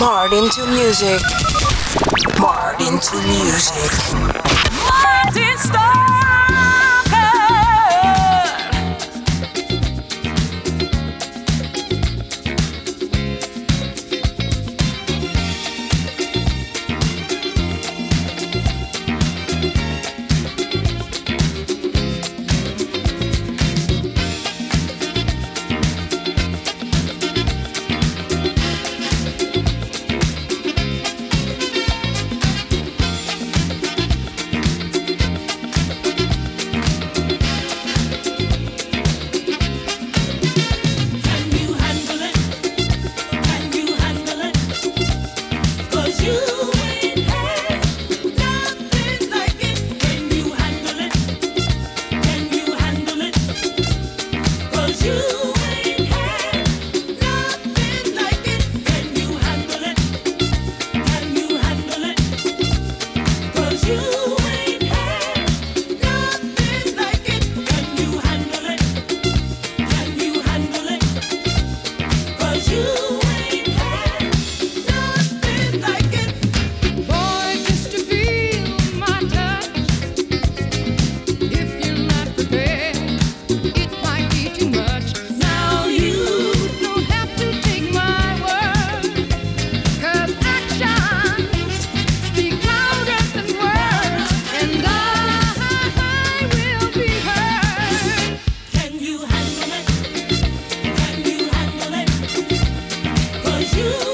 Martin to music. Martin to music. Martin Stalker. you.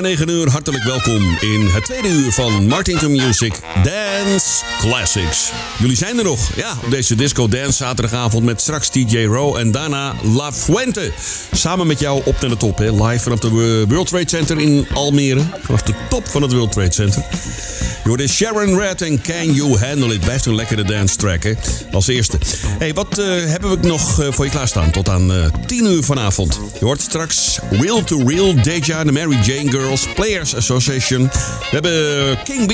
Na 9 uur, hartelijk welkom in het tweede uur van Martin Music Dance Classics. Jullie zijn er nog, ja, op deze Disco Dance zaterdagavond met straks TJ Rowe en daarna La Fuente. Samen met jou op naar de top, hè? live vanaf de World Trade Center in Almere. Vanaf de top van het World Trade Center. Je hoorde Sharon Red en Can You Handle It. Blijft een lekkere dance track? Als eerste. hey, wat uh, hebben we nog uh, voor je klaarstaan tot aan uh, 10 uur vanavond? Je hoort straks Real to Real, Deja, de Mary Jane Girls, Players Association. We hebben King B,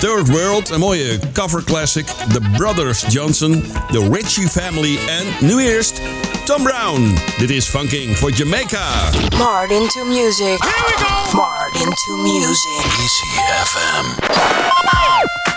Third World, een mooie cover classic. The Brothers Johnson, The Ritchie Family en nu eerst Tom Brown. Dit is Funking voor Jamaica. Martin into music. Here we go. Martin to music. Easy FM.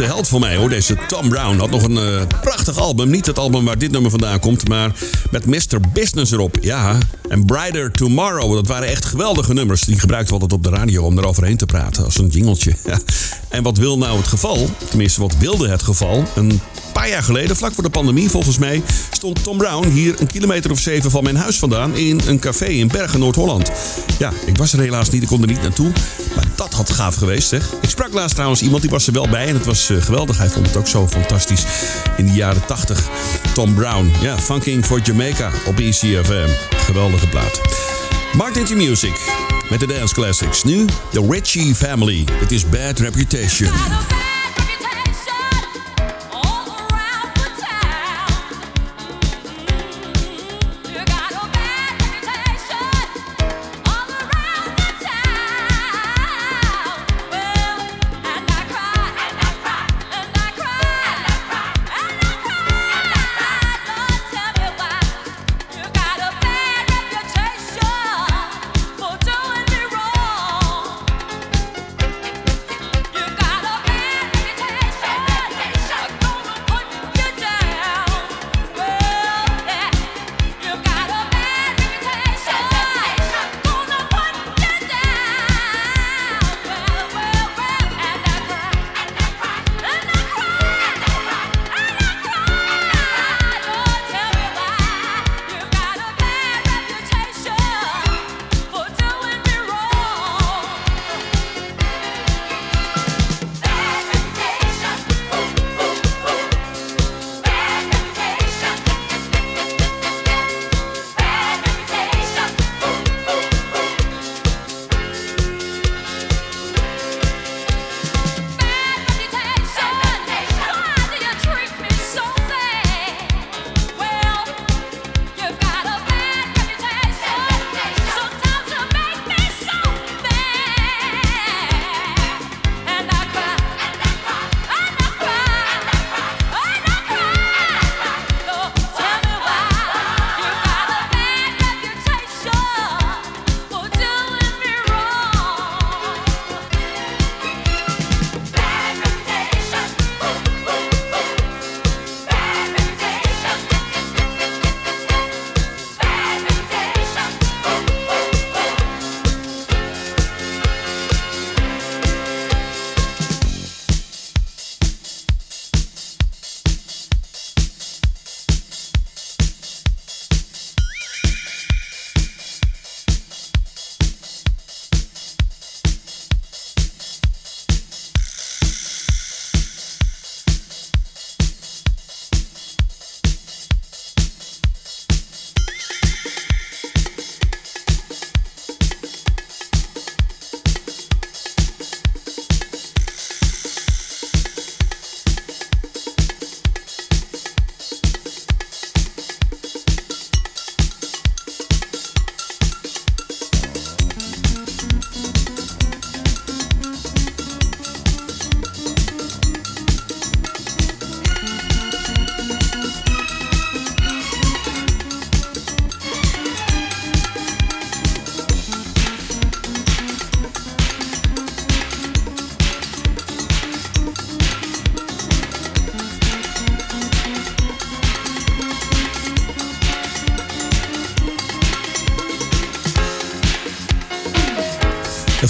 Echte held voor mij hoor. Deze Tom Brown had nog een eh, prachtig album. Niet het album waar dit nummer vandaan komt, maar met Mr. Business erop. Ja, en Brighter Tomorrow. Dat waren echt geweldige nummers. Die gebruikten we altijd op de radio om eroverheen te praten. Als een jingeltje. En wat wil nou het geval? Tenminste, wat wilde het geval? Een paar jaar geleden, vlak voor de pandemie volgens mij, stond Tom Brown hier een kilometer of zeven van mijn huis vandaan in een café in Bergen, Noord-Holland. Ja, ik was er helaas niet, ik kon er niet naartoe. Maar dat had gaaf geweest, zeg. Sprak laatst trouwens iemand, die was er wel bij en het was eh, geweldig. Hij vond het ook zo fantastisch in de jaren 80. Tom Brown, ja, Funking for Jamaica op ECFM. Geweldige plaat. Martin to Music met de Dance Classics. Nu The Ritchie Family. Het is bad reputation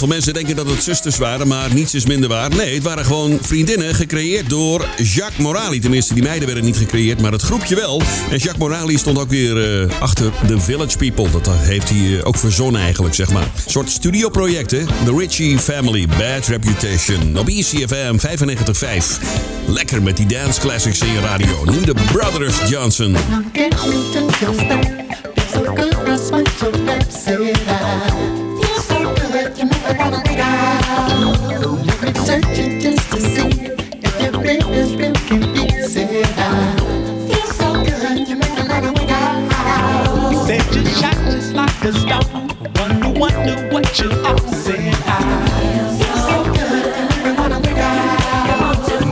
veel mensen denken dat het zusters waren, maar niets is minder waar. Nee, het waren gewoon vriendinnen gecreëerd door Jacques Morali. Tenminste, die meiden werden niet gecreëerd, maar het groepje wel. En Jacques Morali stond ook weer eh, achter The Village People. Dat heeft hij eh, ook verzonnen eigenlijk, zeg maar. Een soort studioproject, hè? The Ritchie Family, Bad Reputation. Op ECFM 95.5. Lekker met die dance classics in je radio. Nu de Brothers Johnson. Wonder, wonder what you are. Said I. Feel so good, you make me wanna go.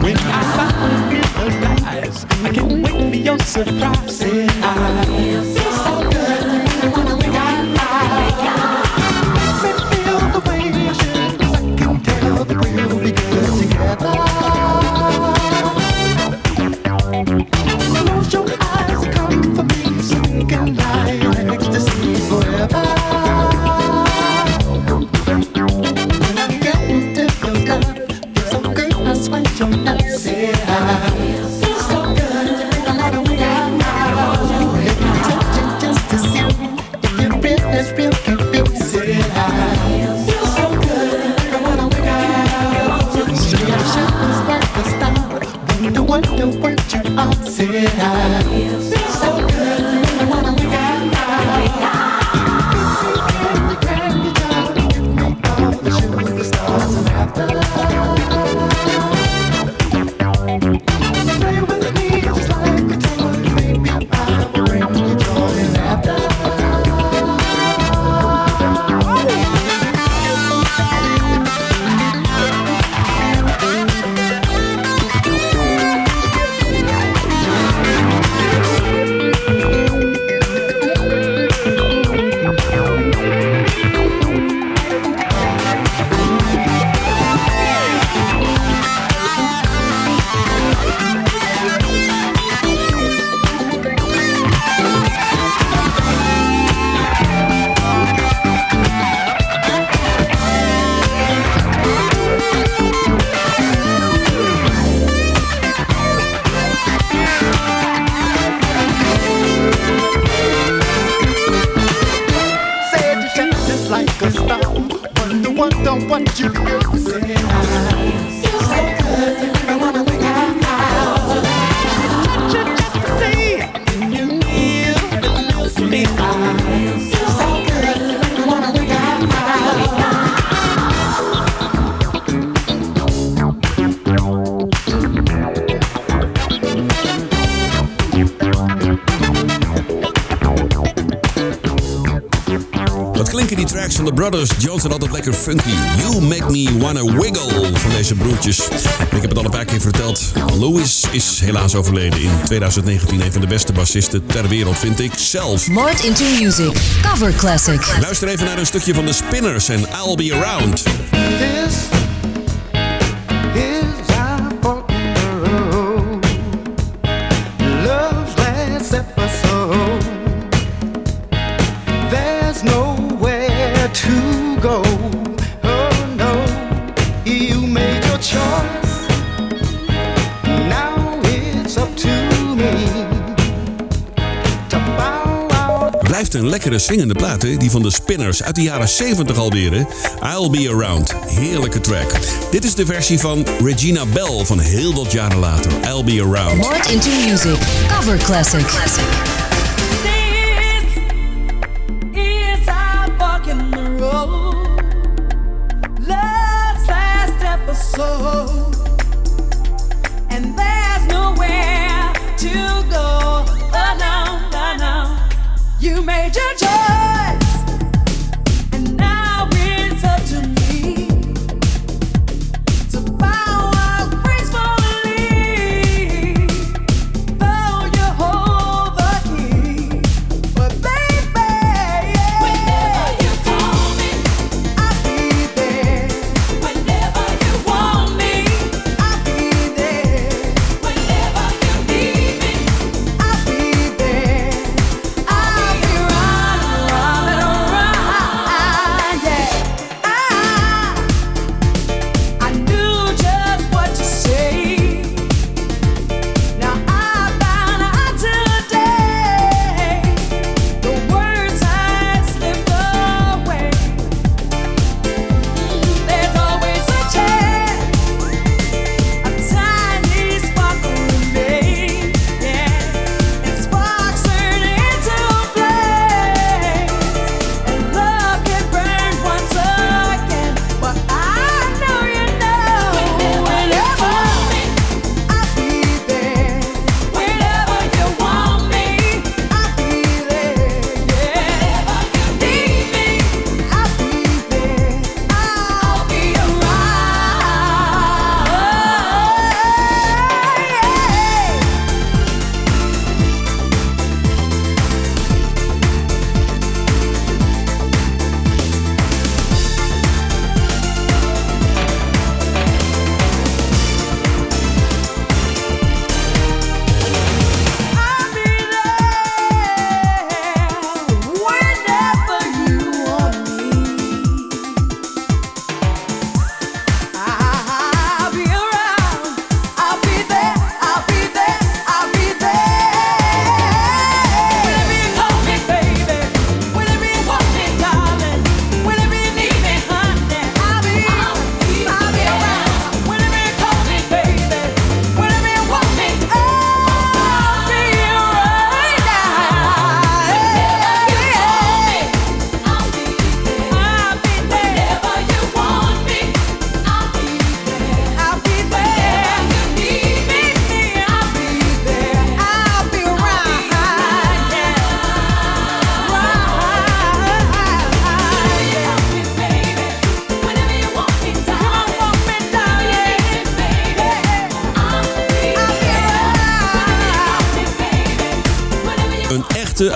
When I finally realize I can't wait for your surprise. Brothers Jones en altijd lekker funky. You Make Me Wanna Wiggle van deze broertjes. Ik heb het al een paar keer verteld. Louis is helaas overleden in 2019. Een van de beste bassisten ter wereld, vind ik zelf. Mart into Music. Cover Classic. Luister even naar een stukje van de Spinners en I'll Be Around. This een lekkere swingende plaat, hè? die van de Spinners uit de jaren 70 alweer. I'll Be Around. Heerlijke track. Dit is de versie van Regina Bell van heel wat jaren later. I'll Be Around. Mart into Music. Cover Classic.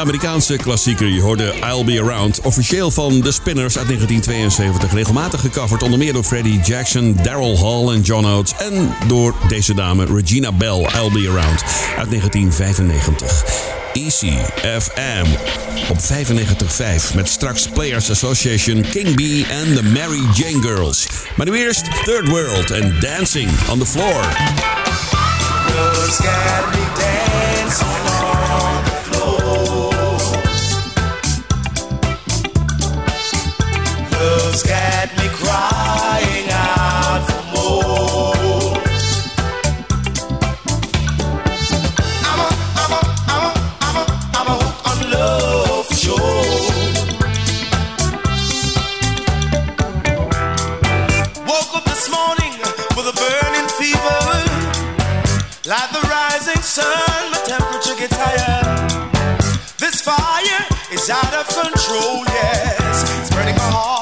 Amerikaanse klassieker. Je hoorde I'll Be Around, officieel van The Spinners uit 1972. Regelmatig gecoverd onder meer door Freddie Jackson, Daryl Hall en John Oates. En door deze dame Regina Bell, I'll Be Around uit 1995. Easy FM op 95.5 met straks Players Association, King B en de Mary Jane Girls. Maar nu eerst Third World en Dancing on the Floor. Just me crying out for more. I'm a, I'm a, I'm a, I'm a, I'm a on love. Woke up this morning with a burning fever, like the rising sun. My temperature higher. This fire is out of control. Yes, spreading my heart.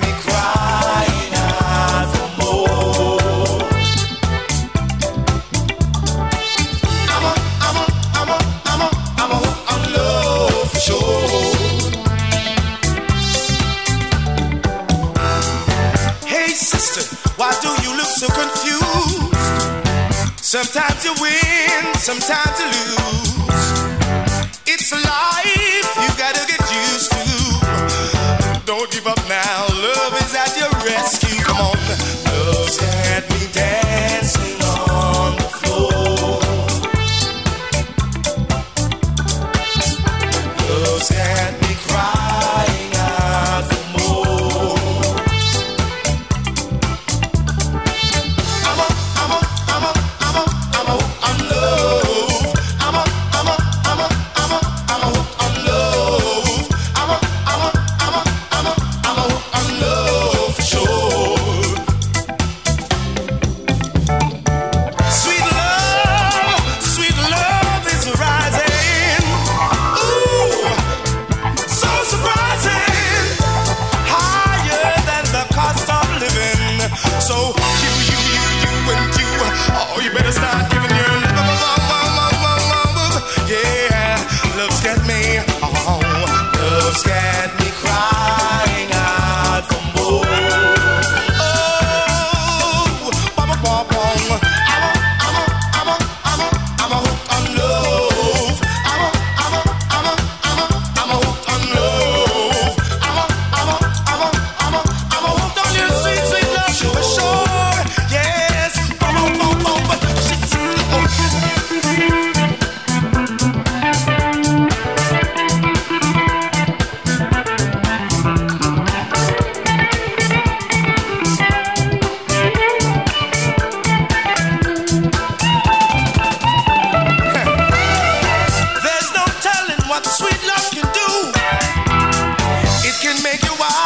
Some time to lose. It's life, you gotta get used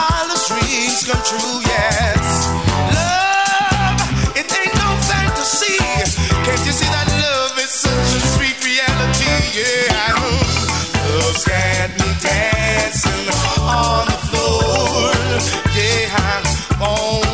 all the dreams come true, yes. Love, it ain't no fantasy. Can't you see that love is such a sweet reality? Yeah, Love's got me dancing on the floor. Yeah, on.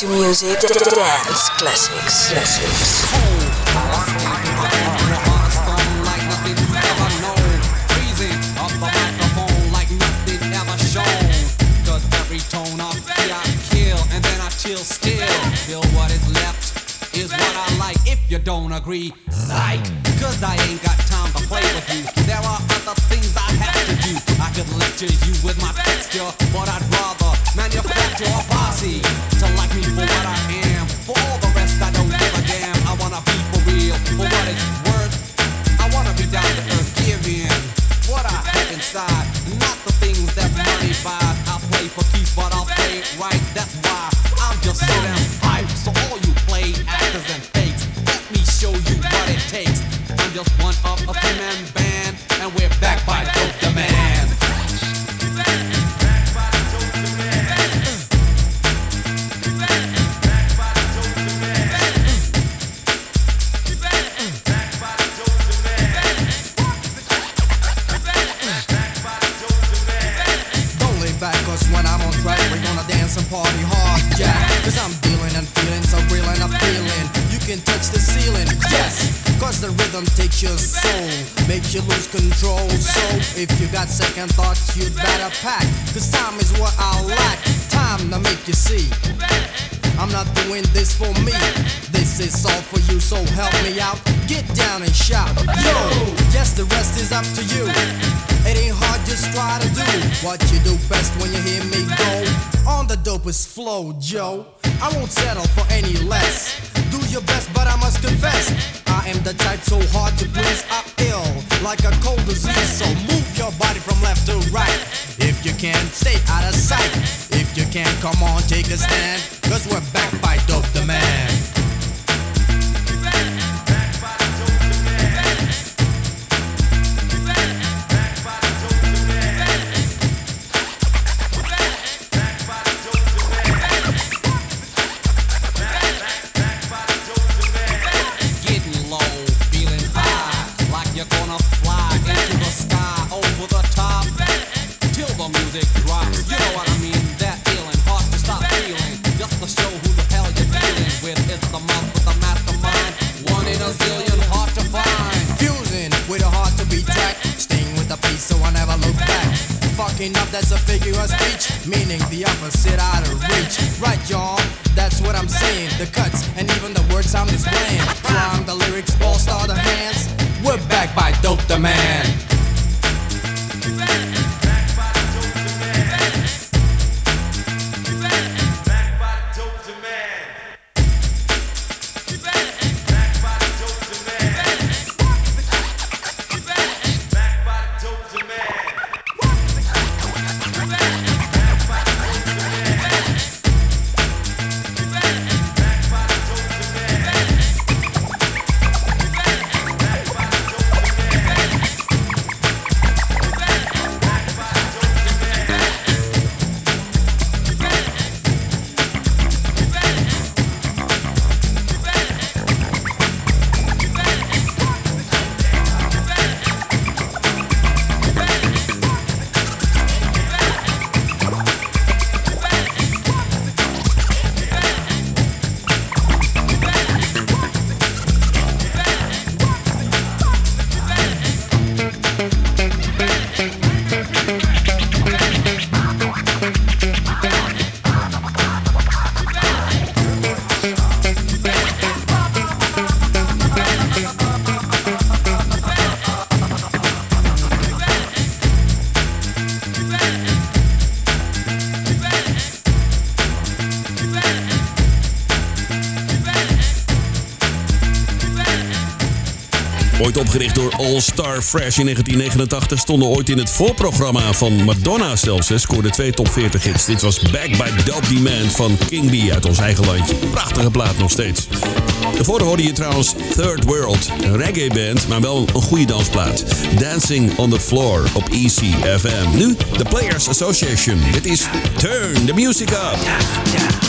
To music, dance classics, classics. You don't agree, psych. Cause I ain't got time to play with you. There are other things I have to do. I could lecture you with my texture, but I'd rather manufacture a posse to like me for what I am. For all the rest, I don't give a damn. I wanna be for real, for what it's worth. I wanna be down to earth, give in. What I have inside, not the things that money buys. I play for keeps, but I'll play it right. That's why I'm just so damn just one of a three-man band, your soul, makes you lose control. So if you got second thoughts, you'd better pack. Cause time is what I lack. Time to make you see. I'm not doing this for me. This is all for you, so help me out. Get down and shout. Yo, yes, the rest is up to you. It ain't hard, just try to do what you do best when you hear me go. On the dopest flow, Joe. I won't settle for any less. Do your best, but I must confess. I am the type so hard to please. I ill like a cold disease. So move your body from left to right. If you can, stay out of sight. If you can, come on, take a stand. Cause we're back by Dope the Man. Opgericht door All Star Fresh in 1989. Stonden ooit in het voorprogramma van Madonna zelfs. Hè. Scoorde twee top 40 hits. Dit was Back by Dope Demand van King B uit ons eigen landje. Prachtige plaat nog steeds. Daarvoor hoorde je trouwens Third World. Een reggae band, maar wel een goede dansplaat. Dancing on the Floor op ECFM. Nu de Players Association. Dit is Turn the Music Up.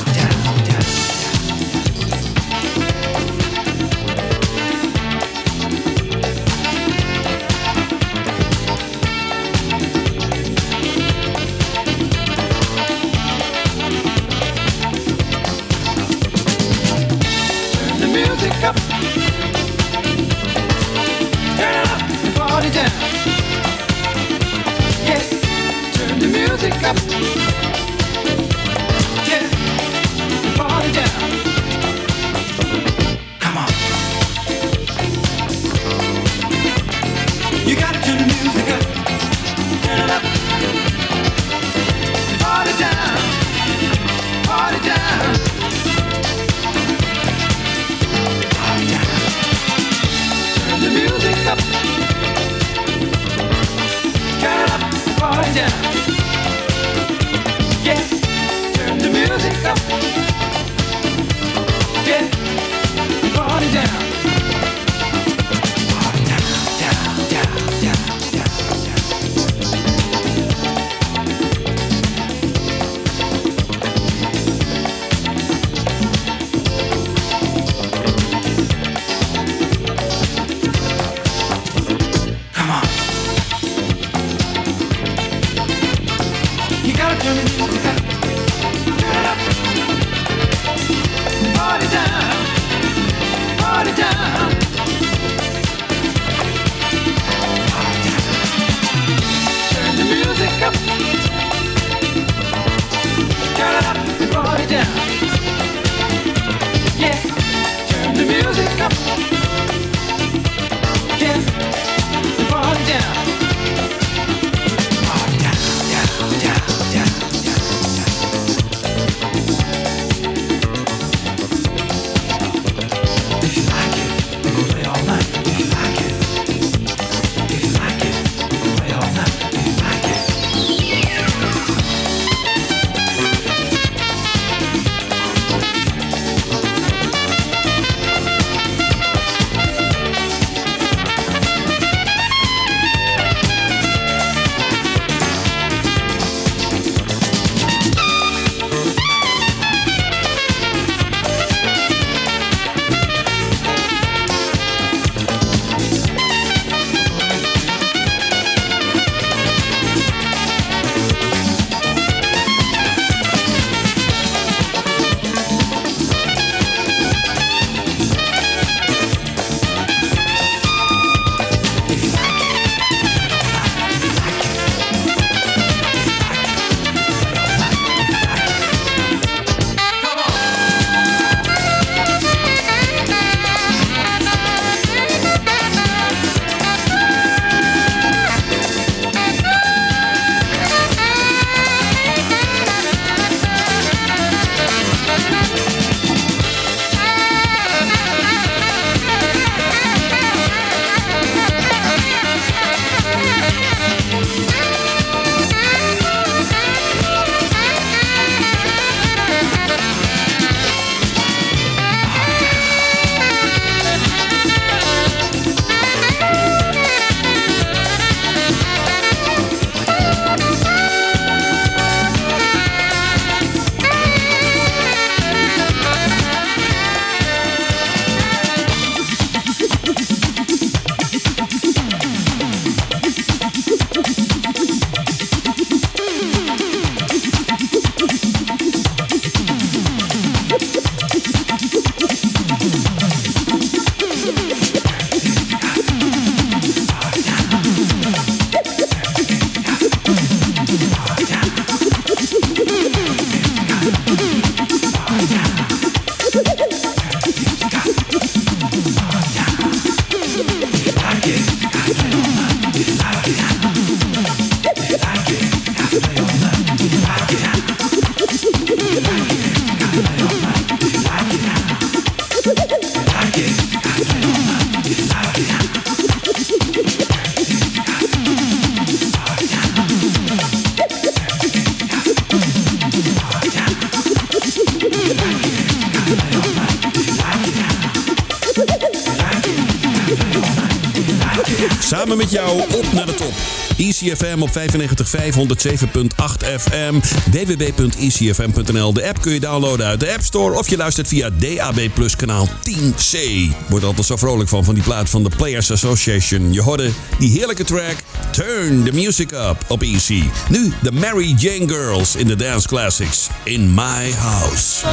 You gotta turn the music up. ICFM op 95.5, FM. www.icfm.nl. De app kun je downloaden uit de App Store of je luistert via DAB Plus kanaal 10C. Wordt altijd zo vrolijk van, van die plaat van de Players Association. Je hoorde die heerlijke track Turn the Music Up op Easy. Nu de Mary Jane Girls in de Dance Classics in My House.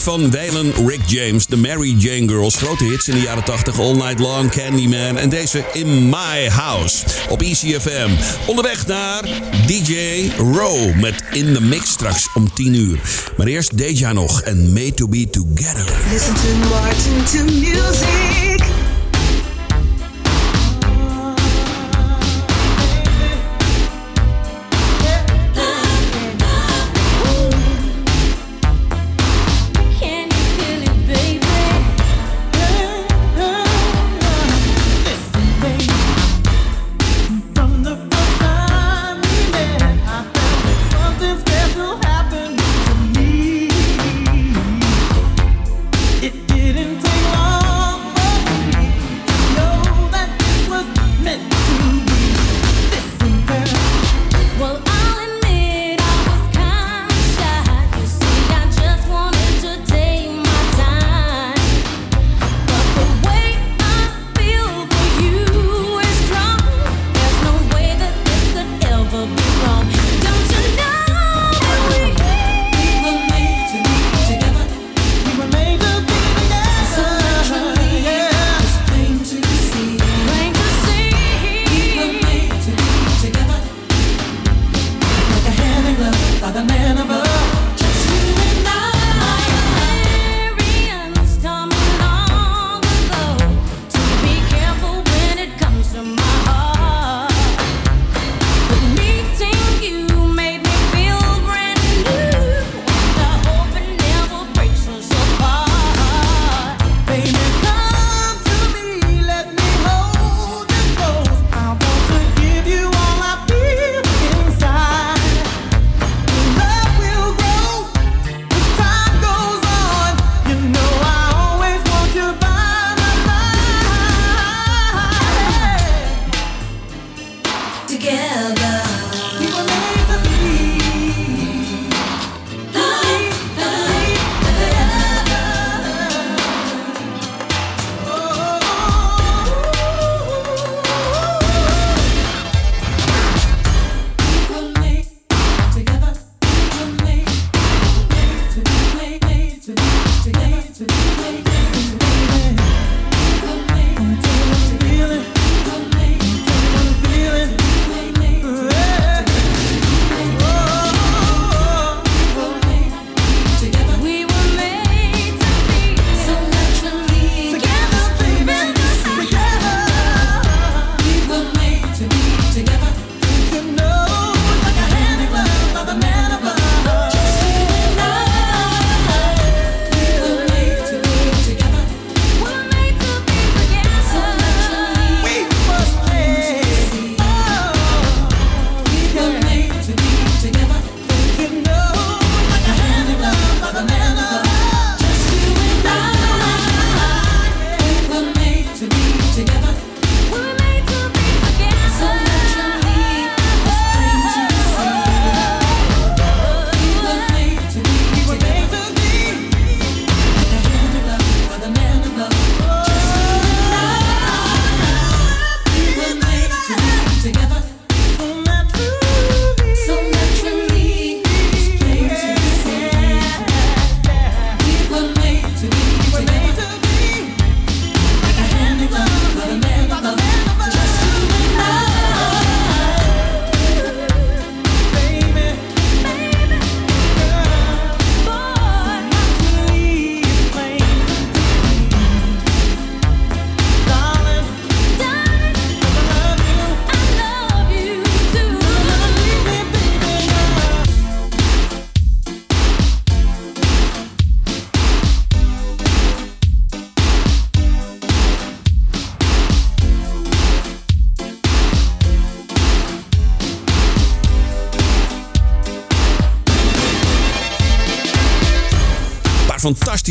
Van Waylon Rick James, de Mary Jane Girls. Grote hits in de jaren 80, All Night Long, Candyman en deze In My House op ECFM. Onderweg naar DJ Row met In The Mix straks om 10 uur. Maar eerst Deja nog en Made To Be Together. Listen to Martin to music.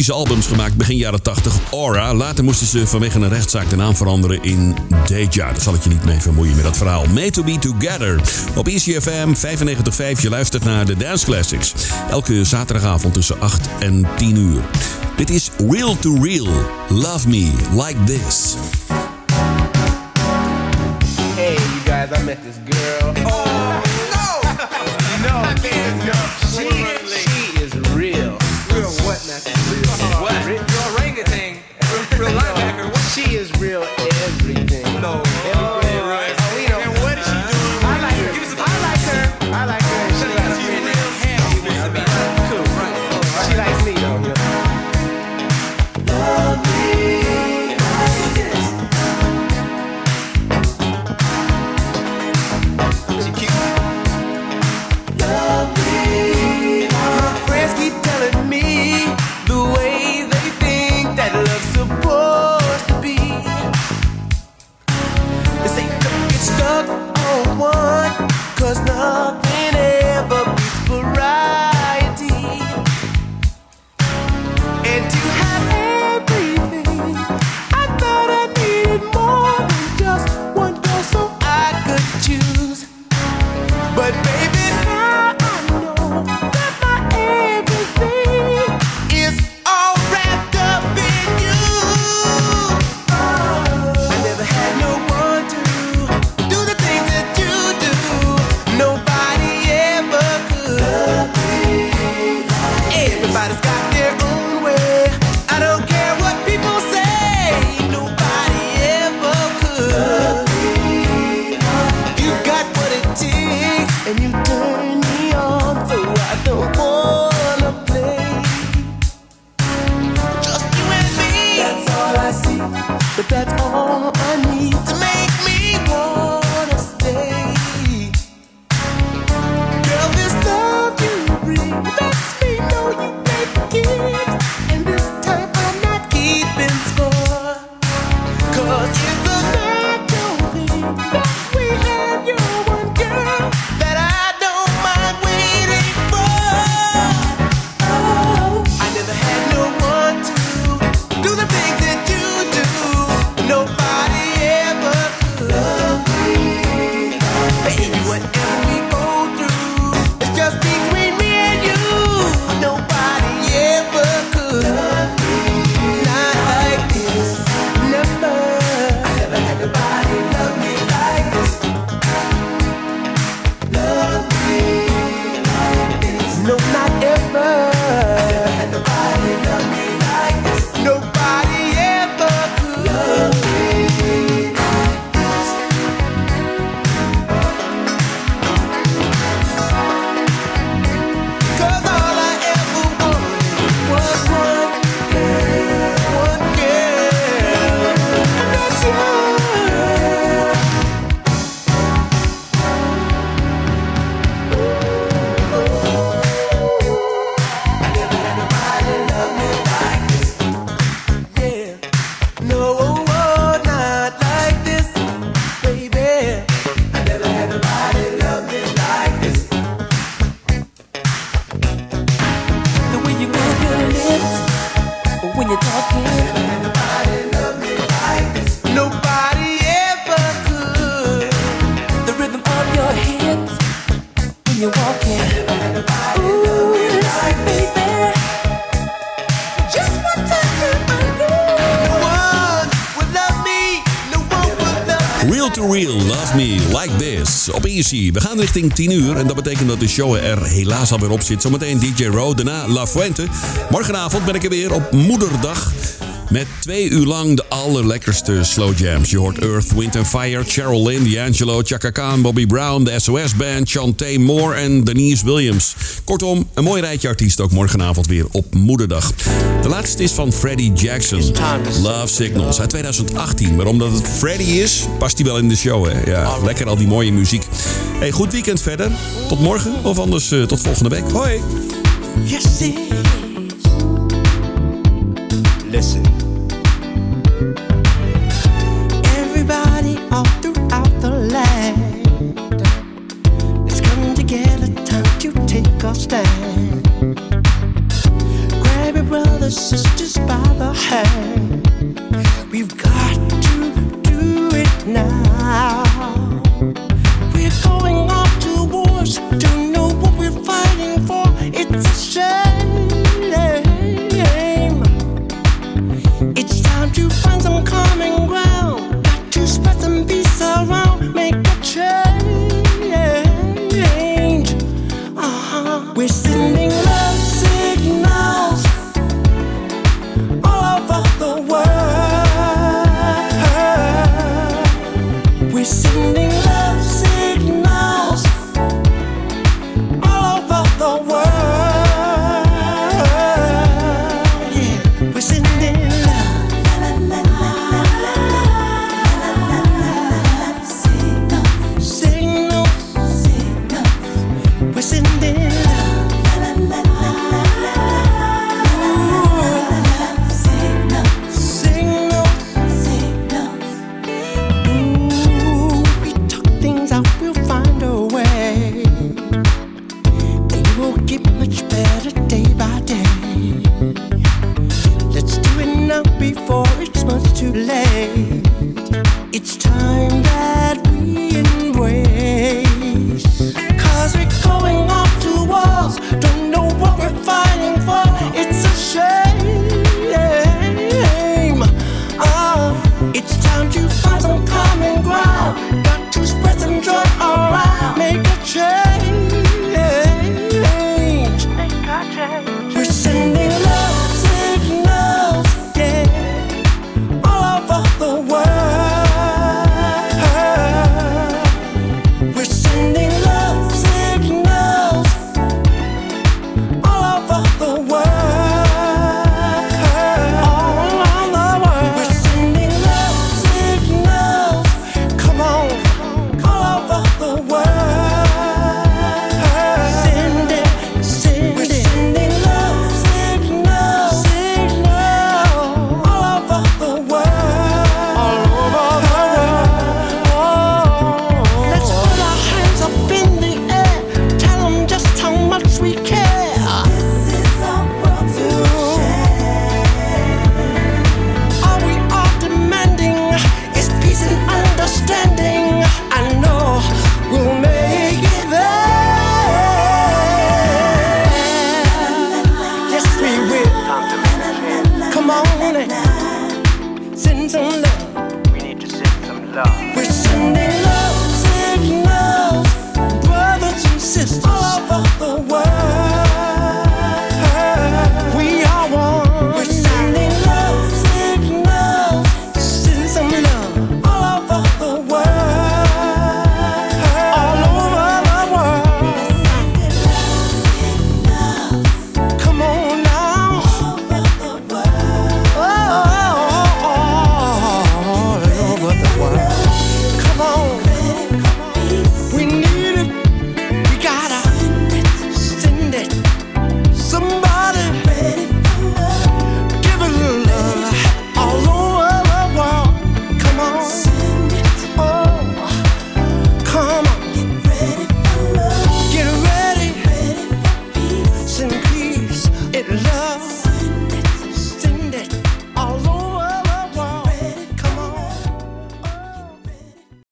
Fantastische albums gemaakt begin jaren 80. Aura. Later moesten ze vanwege een rechtszaak de naam veranderen in Deja. Daar zal ik je niet mee vermoeien met dat verhaal. Made to be together. Op ECFM 95.5. Je luistert naar de Dance Classics. Elke zaterdagavond tussen 8 en 10 uur. Dit is Real to Real. Love Me Like This. Hey, you guys, I met this girl. Oh, no! no. She, she is real. Real what? to Op Easy. We gaan richting 10 uur en dat betekent dat de show er helaas alweer op zit. Zometeen DJ Ro, daarna La Fuente. Morgenavond ben ik er weer op Moederdag. Met twee uur lang de allerlekkerste slow jams. Je hoort Earth, Wind and Fire, Cheryl Lynn, D'Angelo, Chaka Khan, Bobby Brown, de SOS Band, Chantay Moore en Denise Williams. Kortom, een mooi rijtje artiesten ook morgenavond weer op Moederdag. De laatste is van Freddie Jackson. Love Signals uit 2018. Maar omdat het Freddie is, past hij wel in de show. Hè? Ja, lekker al die mooie muziek. Hey, goed weekend verder. Tot morgen of anders eh, tot volgende week. Hoi. wasted